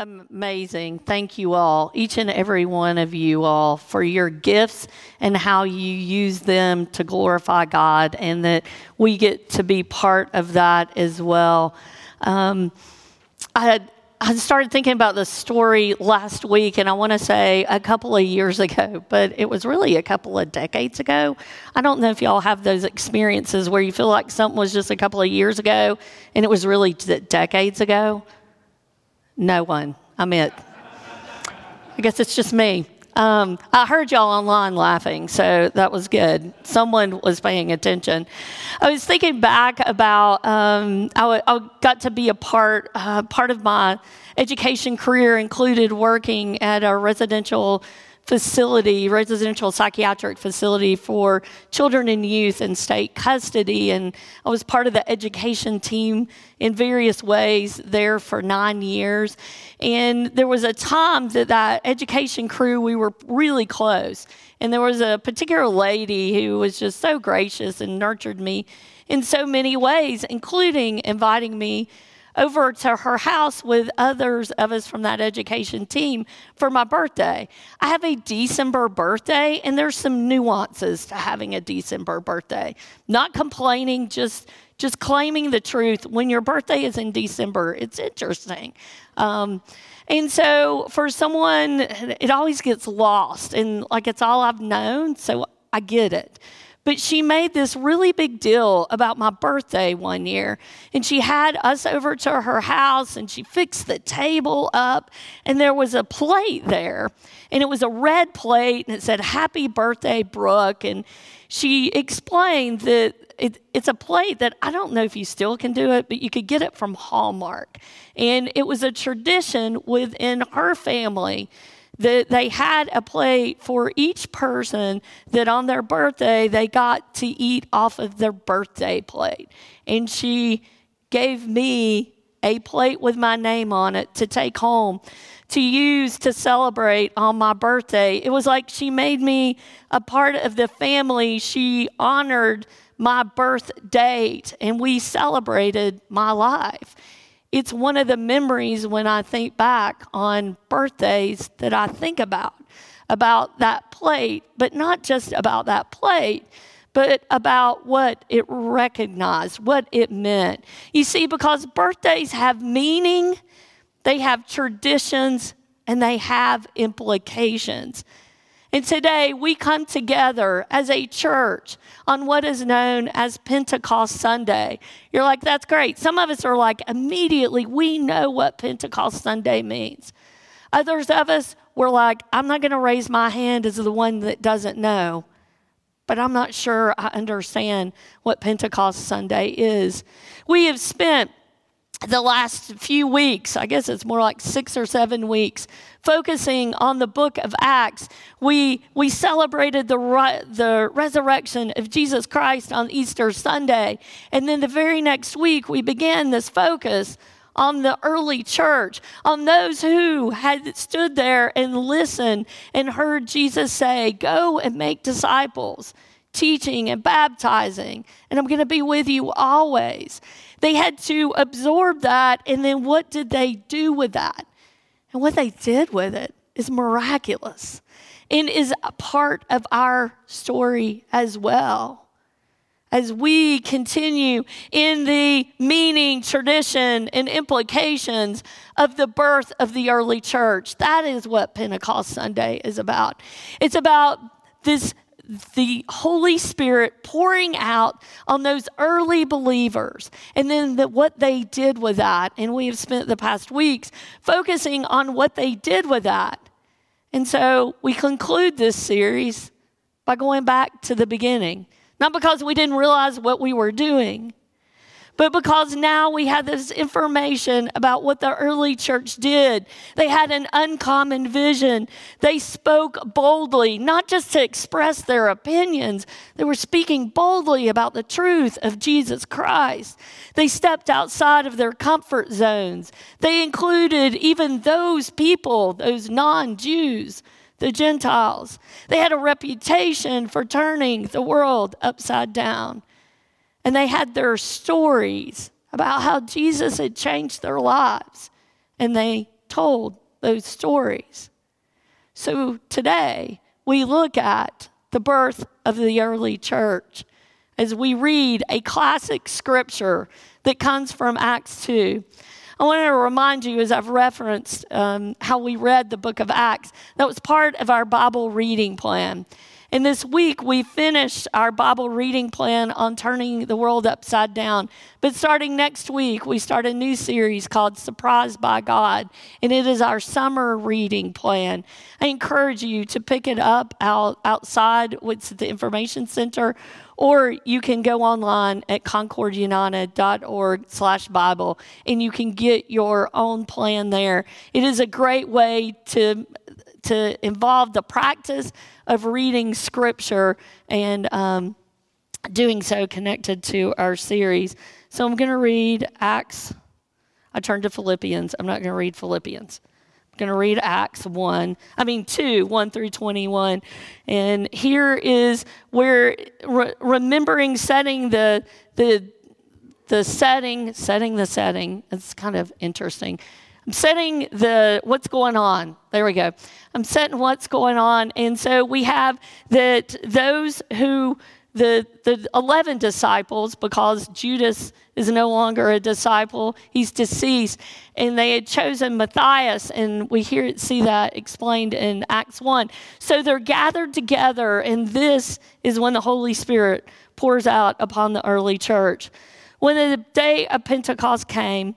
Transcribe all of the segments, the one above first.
Amazing. Thank you all, each and every one of you all, for your gifts and how you use them to glorify God, and that we get to be part of that as well. Um, I had I started thinking about the story last week, and I want to say a couple of years ago, but it was really a couple of decades ago. I don't know if y'all have those experiences where you feel like something was just a couple of years ago and it was really decades ago. No one. I'm it. I guess it's just me. Um, I heard y'all online laughing, so that was good. Someone was paying attention. I was thinking back about um, I, I got to be a part. Uh, part of my education career included working at a residential facility, residential psychiatric facility for children and youth in state custody. And I was part of the education team in various ways there for nine years. And there was a time that that education crew, we were really close. And there was a particular lady who was just so gracious and nurtured me in so many ways, including inviting me over to her house with others of us from that education team for my birthday. I have a December birthday, and there's some nuances to having a December birthday. Not complaining, just just claiming the truth. When your birthday is in December, it's interesting. Um, and so for someone, it always gets lost, and like it's all I've known, so I get it. But she made this really big deal about my birthday one year. And she had us over to her house and she fixed the table up. And there was a plate there. And it was a red plate and it said, Happy birthday, Brooke. And she explained that it, it's a plate that I don't know if you still can do it, but you could get it from Hallmark. And it was a tradition within her family that they had a plate for each person that on their birthday they got to eat off of their birthday plate. And she gave me a plate with my name on it to take home to use to celebrate on my birthday. It was like she made me a part of the family. She honored my birth date and we celebrated my life it's one of the memories when I think back on birthdays that I think about, about that plate, but not just about that plate, but about what it recognized, what it meant. You see, because birthdays have meaning, they have traditions, and they have implications. And today we come together as a church on what is known as Pentecost Sunday. You're like, that's great. Some of us are like, immediately, we know what Pentecost Sunday means. Others of us were like, I'm not going to raise my hand as the one that doesn't know, but I'm not sure I understand what Pentecost Sunday is. We have spent the last few weeks, I guess it's more like six or seven weeks, focusing on the book of Acts. We, we celebrated the, the resurrection of Jesus Christ on Easter Sunday. And then the very next week, we began this focus on the early church, on those who had stood there and listened and heard Jesus say, Go and make disciples teaching and baptizing, and I'm going to be with you always. They had to absorb that, and then what did they do with that? And what they did with it is miraculous and is a part of our story as well. As we continue in the meaning, tradition, and implications of the birth of the early church, that is what Pentecost Sunday is about. It's about this the Holy Spirit pouring out on those early believers and then the, what they did with that. And we have spent the past weeks focusing on what they did with that. And so we conclude this series by going back to the beginning. Not because we didn't realize what we were doing, but because now we have this information about what the early church did. They had an uncommon vision. They spoke boldly, not just to express their opinions, they were speaking boldly about the truth of Jesus Christ. They stepped outside of their comfort zones. They included even those people, those non Jews the Gentiles. They had a reputation for turning the world upside down. And they had their stories about how Jesus had changed their lives. And they told those stories. So today, we look at the birth of the early church as we read a classic scripture that comes from Acts 2. I want to remind you, as I've referenced um, how we read the book of Acts, that was part of our Bible reading plan. And this week, we finished our Bible reading plan on turning the world upside down. But starting next week, we start a new series called Surprised by God, and it is our summer reading plan. I encourage you to pick it up out, outside with the information center or you can go online at concordunited.org slash bible and you can get your own plan there it is a great way to to involve the practice of reading scripture and um, doing so connected to our series. So I'm going to read Acts. I turned to Philippians. I'm not going to read Philippians. I'm going to read Acts 1, I mean 2, 1 through 21. And here is where re- remembering setting the, the, the setting, setting the setting. It's kind of interesting. I'm setting the what's going on. There we go. I'm setting what's going on. And so we have that those who the the 11 disciples because Judas is no longer a disciple, he's deceased, and they had chosen Matthias and we hear see that explained in Acts 1. So they're gathered together and this is when the Holy Spirit pours out upon the early church. When the day of Pentecost came,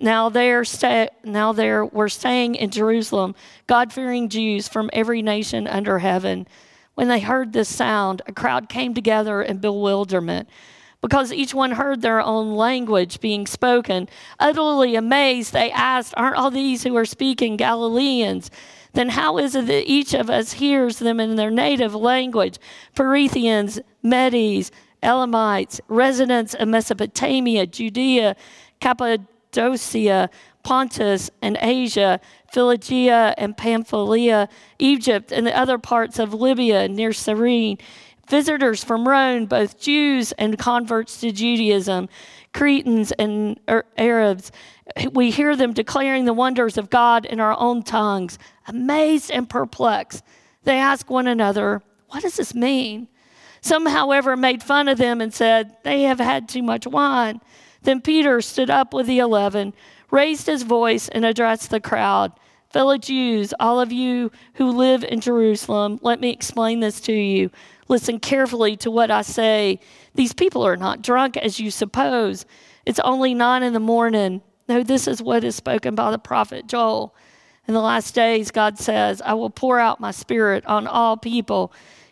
now there, sta- now there were staying in Jerusalem God fearing Jews from every nation under heaven. When they heard this sound, a crowd came together in bewilderment because each one heard their own language being spoken. Utterly amazed, they asked, Aren't all these who are speaking Galileans? Then how is it that each of us hears them in their native language? Parthians, Medes, Elamites, residents of Mesopotamia, Judea, Cappadocia, Cappadocia, Pontus and Asia, Phrygia and Pamphylia, Egypt, and the other parts of Libya near Cyrene. Visitors from Rome, both Jews and converts to Judaism, Cretans and er-, Arabs. We hear them declaring the wonders of God in our own tongues. Amazed and perplexed, they ask one another, What does this mean? Some, however, made fun of them and said, They have had too much wine. Then Peter stood up with the eleven, raised his voice, and addressed the crowd. Fellow Jews, all of you who live in Jerusalem, let me explain this to you. Listen carefully to what I say. These people are not drunk as you suppose. It's only nine in the morning. No, this is what is spoken by the prophet Joel. In the last days, God says, I will pour out my spirit on all people.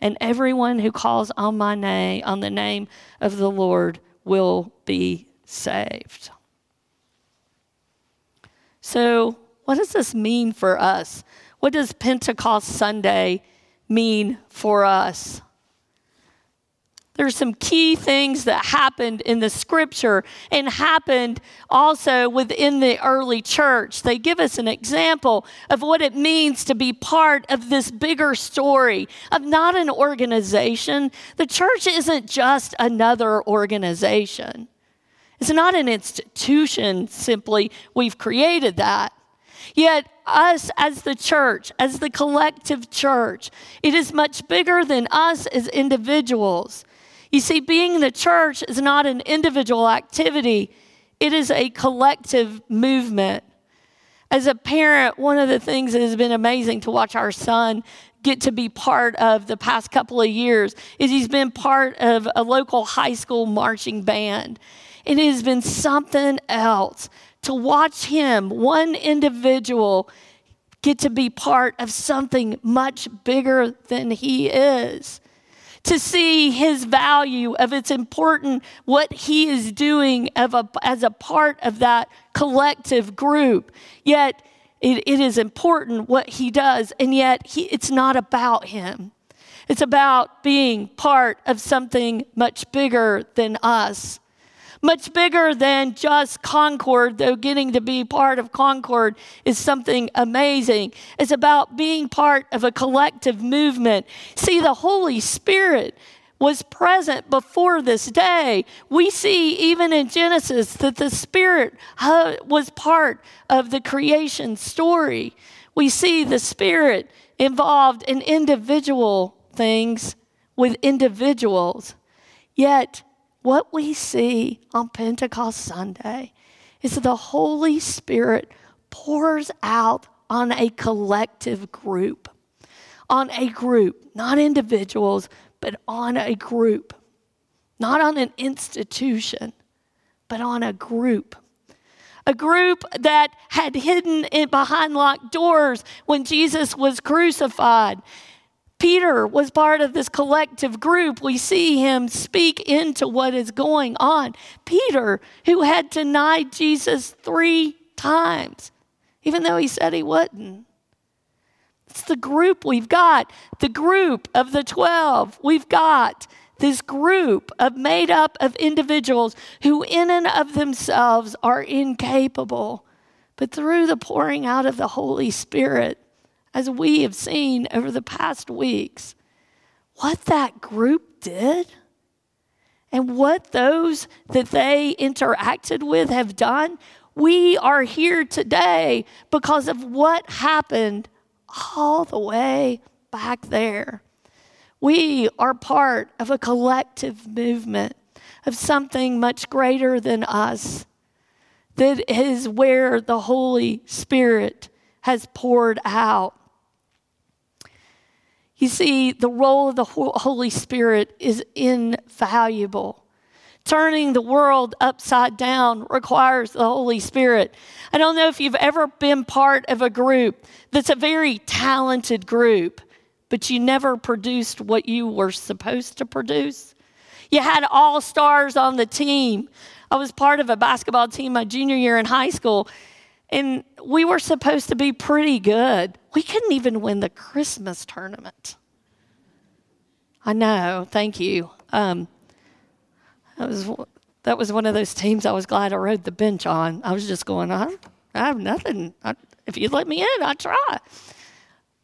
and everyone who calls on my name, on the name of the Lord, will be saved. So, what does this mean for us? What does Pentecost Sunday mean for us? There's some key things that happened in the scripture and happened also within the early church. They give us an example of what it means to be part of this bigger story of not an organization. The church isn't just another organization. It's not an institution simply. We've created that. Yet, us as the church, as the collective church, it is much bigger than us as individuals. You see, being the church is not an individual activity, it is a collective movement. As a parent, one of the things that has been amazing to watch our son get to be part of the past couple of years is he's been part of a local high school marching band. And It has been something else to watch him, one individual, get to be part of something much bigger than he is to see his value of it's important what he is doing of a, as a part of that collective group. Yet it, it is important what he does, and yet he, it's not about him. It's about being part of something much bigger than us much bigger than just Concord, though getting to be part of Concord is something amazing. It's about being part of a collective movement. See, the Holy Spirit was present before this day. We see even in Genesis that the Spirit uh, was part of the creation story. We see the Spirit involved in individual things with individuals. Yet, what we see on Pentecost Sunday is the Holy Spirit pours out on a collective group, on a group, not individuals, but on a group, not on an institution, but on a group. A group that had hidden behind locked doors when Jesus was crucified. Peter was part of this collective group. We see him speak into what is going on. Peter, who had denied Jesus three times, even though he said he wouldn't. It's the group we've got, the group of the 12. We've got this group of made up of individuals who, in and of themselves, are incapable. But through the pouring out of the Holy Spirit, as we have seen over the past weeks, what that group did and what those that they interacted with have done, we are here today because of what happened all the way back there. We are part of a collective movement of something much greater than us. That is where the Holy Spirit has poured out. You see, the role of the Holy Spirit is invaluable. Turning the world upside down requires the Holy Spirit. I don't know if you've ever been part of a group that's a very talented group, but you never produced what you were supposed to produce. You had all stars on the team. I was part of a basketball team my junior year in high school, and we were supposed to be pretty good. We couldn't even win the Christmas tournament. I know, thank you. Um, that, was, that was one of those teams I was glad I rode the bench on. I was just going, I, I have nothing. I, if you let me in, I'd try.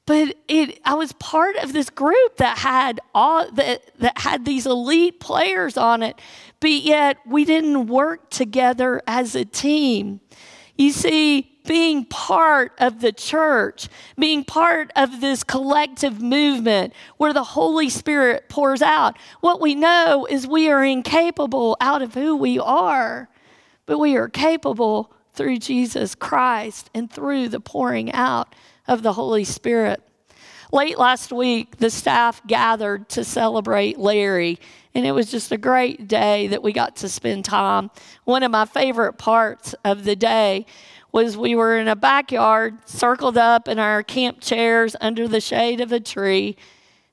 But it, I was part of this group that had all that, that had these elite players on it, but yet we didn't work together as a team. You see, being part of the church, being part of this collective movement where the Holy Spirit pours out, what we know is we are incapable out of who we are, but we are capable through Jesus Christ and through the pouring out of the Holy Spirit. Late last week, the staff gathered to celebrate Larry, and it was just a great day that we got to spend time. One of my favorite parts of the day was we were in a backyard, circled up in our camp chairs under the shade of a tree,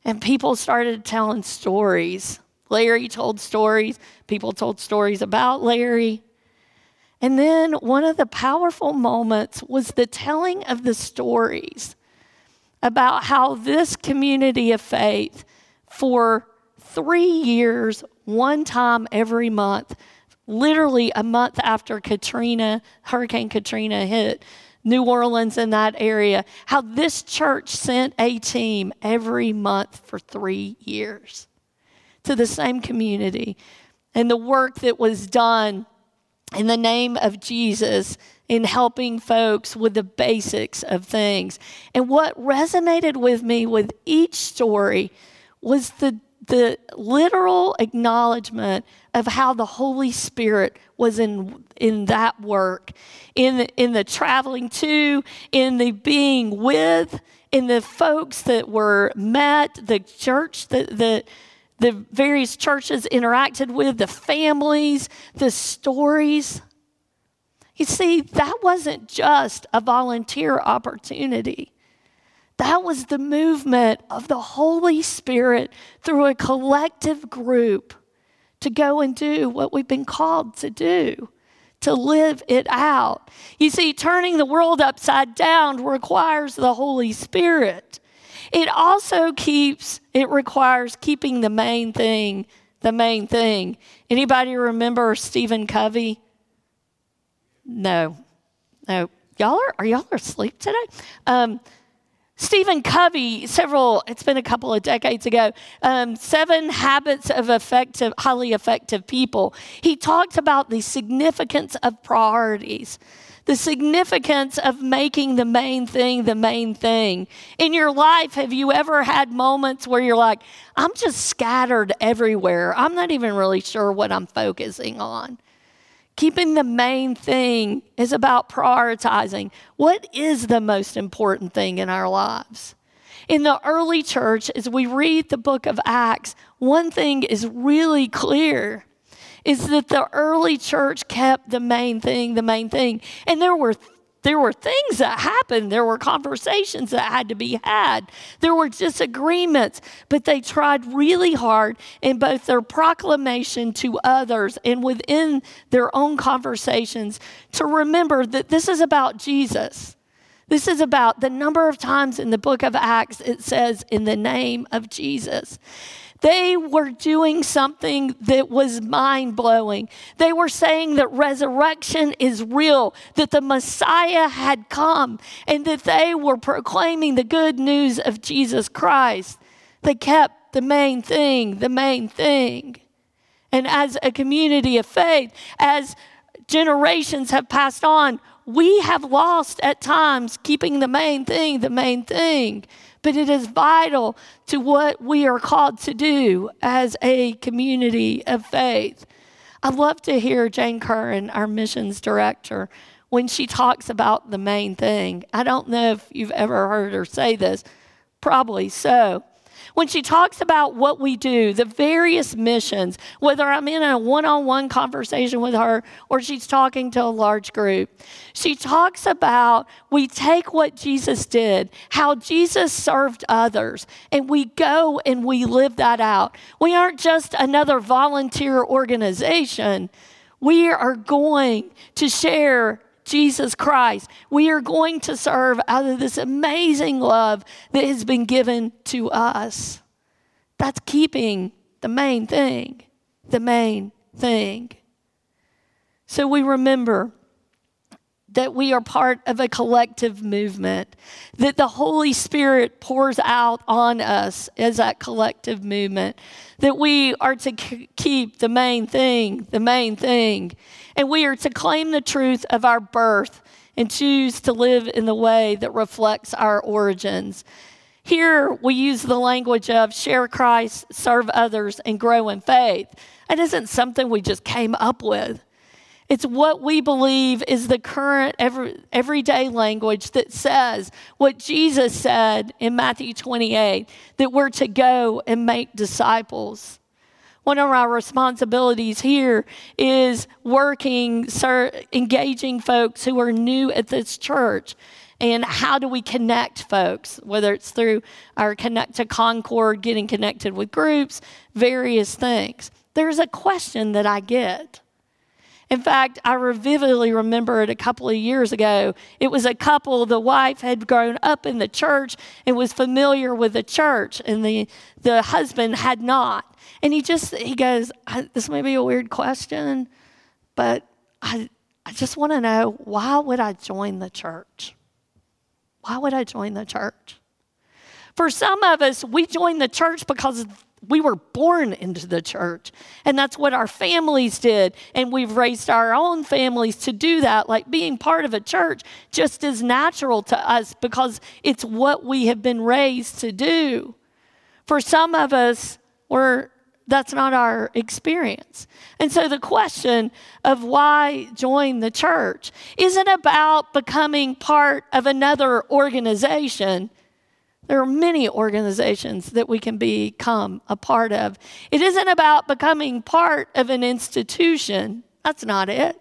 and people started telling stories. Larry told stories, people told stories about Larry. And then one of the powerful moments was the telling of the stories about how this community of faith, for three years, one time every month, literally a month after Katrina, Hurricane Katrina hit New Orleans in that area, how this church sent a team every month for three years to the same community. And the work that was done in the name of Jesus in helping folks with the basics of things. And what resonated with me with each story was the the literal acknowledgement of how the Holy Spirit was in, in that work, in, in the traveling to, in the being with, in the folks that were met, the church that, that the various churches interacted with, the families, the stories. You see, that wasn't just a volunteer opportunity. That was the movement of the Holy Spirit through a collective group to go and do what we've been called to do, to live it out. You see, turning the world upside down requires the Holy Spirit. It also keeps, it requires keeping the main thing the main thing. Anybody remember Stephen Covey? No. No. Y'all are, are y'all asleep today? Um, Stephen Covey, several, it's been a couple of decades ago, um, Seven Habits of Effective, Highly Effective People. He talked about the significance of priorities, the significance of making the main thing the main thing. In your life, have you ever had moments where you're like, I'm just scattered everywhere? I'm not even really sure what I'm focusing on. Keeping the main thing is about prioritizing. What is the most important thing in our lives? In the early church, as we read the book of Acts, one thing is really clear is that the early church kept the main thing the main thing. And there were there were things that happened. There were conversations that had to be had. There were disagreements, but they tried really hard in both their proclamation to others and within their own conversations to remember that this is about Jesus. This is about the number of times in the book of Acts it says, in the name of Jesus. They were doing something that was mind blowing. They were saying that resurrection is real, that the Messiah had come, and that they were proclaiming the good news of Jesus Christ. They kept the main thing, the main thing. And as a community of faith, as generations have passed on, we have lost at times keeping the main thing the main thing but it is vital to what we are called to do as a community of faith. I love to hear Jane Curran, our missions director, when she talks about the main thing. I don't know if you've ever heard her say this, probably so when she talks about what we do, the various missions, whether I'm in a one on one conversation with her or she's talking to a large group, she talks about we take what Jesus did, how Jesus served others, and we go and we live that out. We aren't just another volunteer organization. We are going to share Jesus Christ. We are going to serve out of this amazing love that has been given to us. That's keeping the main thing, the main thing. So we remember that we are part of a collective movement, that the Holy Spirit pours out on us as that collective movement, that we are to keep the main thing, the main thing, and we are to claim the truth of our birth and choose to live in the way that reflects our origins. Here we use the language of share Christ, serve others, and grow in faith. That isn't something we just came up with. It's what we believe is the current every, everyday language that says what Jesus said in Matthew 28 that we're to go and make disciples. One of our responsibilities here is working, sir, engaging folks who are new at this church. And how do we connect folks, whether it's through our Connect to Concord, getting connected with groups, various things? There's a question that I get in fact, I vividly remember it a couple of years ago. It was a couple, the wife had grown up in the church and was familiar with the church, and the, the husband had not. And he just, he goes, This may be a weird question, but I, I just want to know why would I join the church? Why would I join the church? For some of us, we join the church because we were born into the church. And that's what our families did. And we've raised our own families to do that. Like being part of a church just is natural to us because it's what we have been raised to do. For some of us, We're that's not our experience. And so the question of why join the church isn't about becoming part of another organization. There are many organizations that we can become a part of. It isn't about becoming part of an institution. That's not it.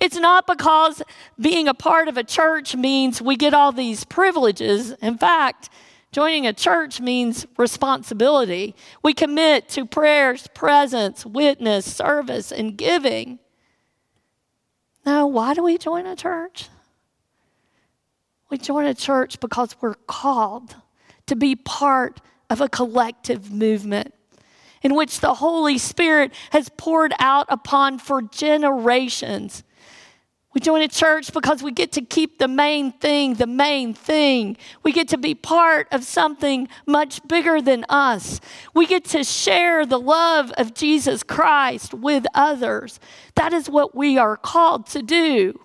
It's not because being a part of a church means we get all these privileges. In fact, Joining a church means responsibility. We commit to prayers, presence, witness, service, and giving. Now, why do we join a church? We join a church because we're called to be part of a collective movement in which the Holy Spirit has poured out upon for generations we join a church because we get to keep the main thing the main thing. We get to be part of something much bigger than us. We get to share the love of Jesus Christ with others. That is what we are called to do.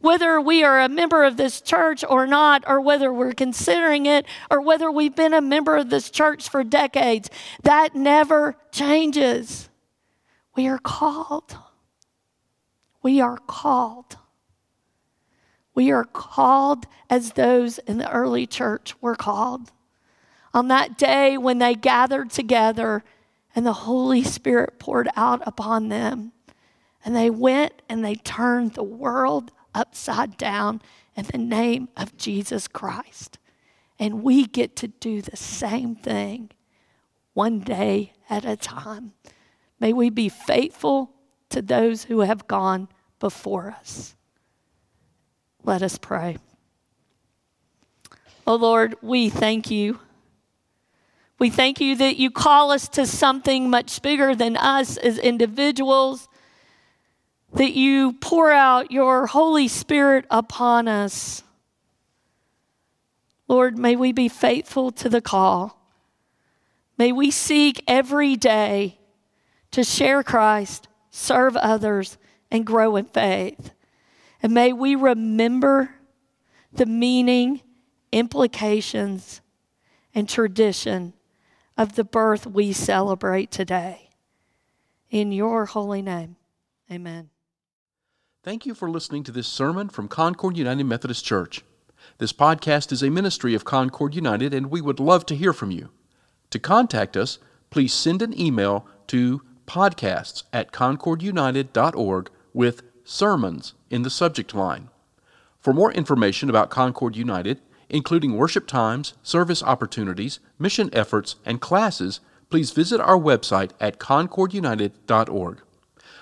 Whether we are a member of this church or not, or whether we're considering it, or whether we've been a member of this church for decades, that never changes. We are called. We are called. We are called as those in the early church were called. On that day when they gathered together and the Holy Spirit poured out upon them, and they went and they turned the world upside down in the name of Jesus Christ. And we get to do the same thing one day at a time. May we be faithful to those who have gone before us. Let us pray. Oh Lord, we thank you. We thank you that you call us to something much bigger than us as individuals, that you pour out your Holy Spirit upon us. Lord, may we be faithful to the call. May we seek every day to share Christ, serve others, and grow in faith. And may we remember the meaning, implications, and tradition of the birth we celebrate today. In your holy name, amen. Thank you for listening to this sermon from Concord United Methodist Church. This podcast is a ministry of Concord United, and we would love to hear from you. To contact us, please send an email to podcasts at concordunited.org with sermons in the subject line. For more information about Concord United, including worship times, service opportunities, mission efforts, and classes, please visit our website at concordunited.org.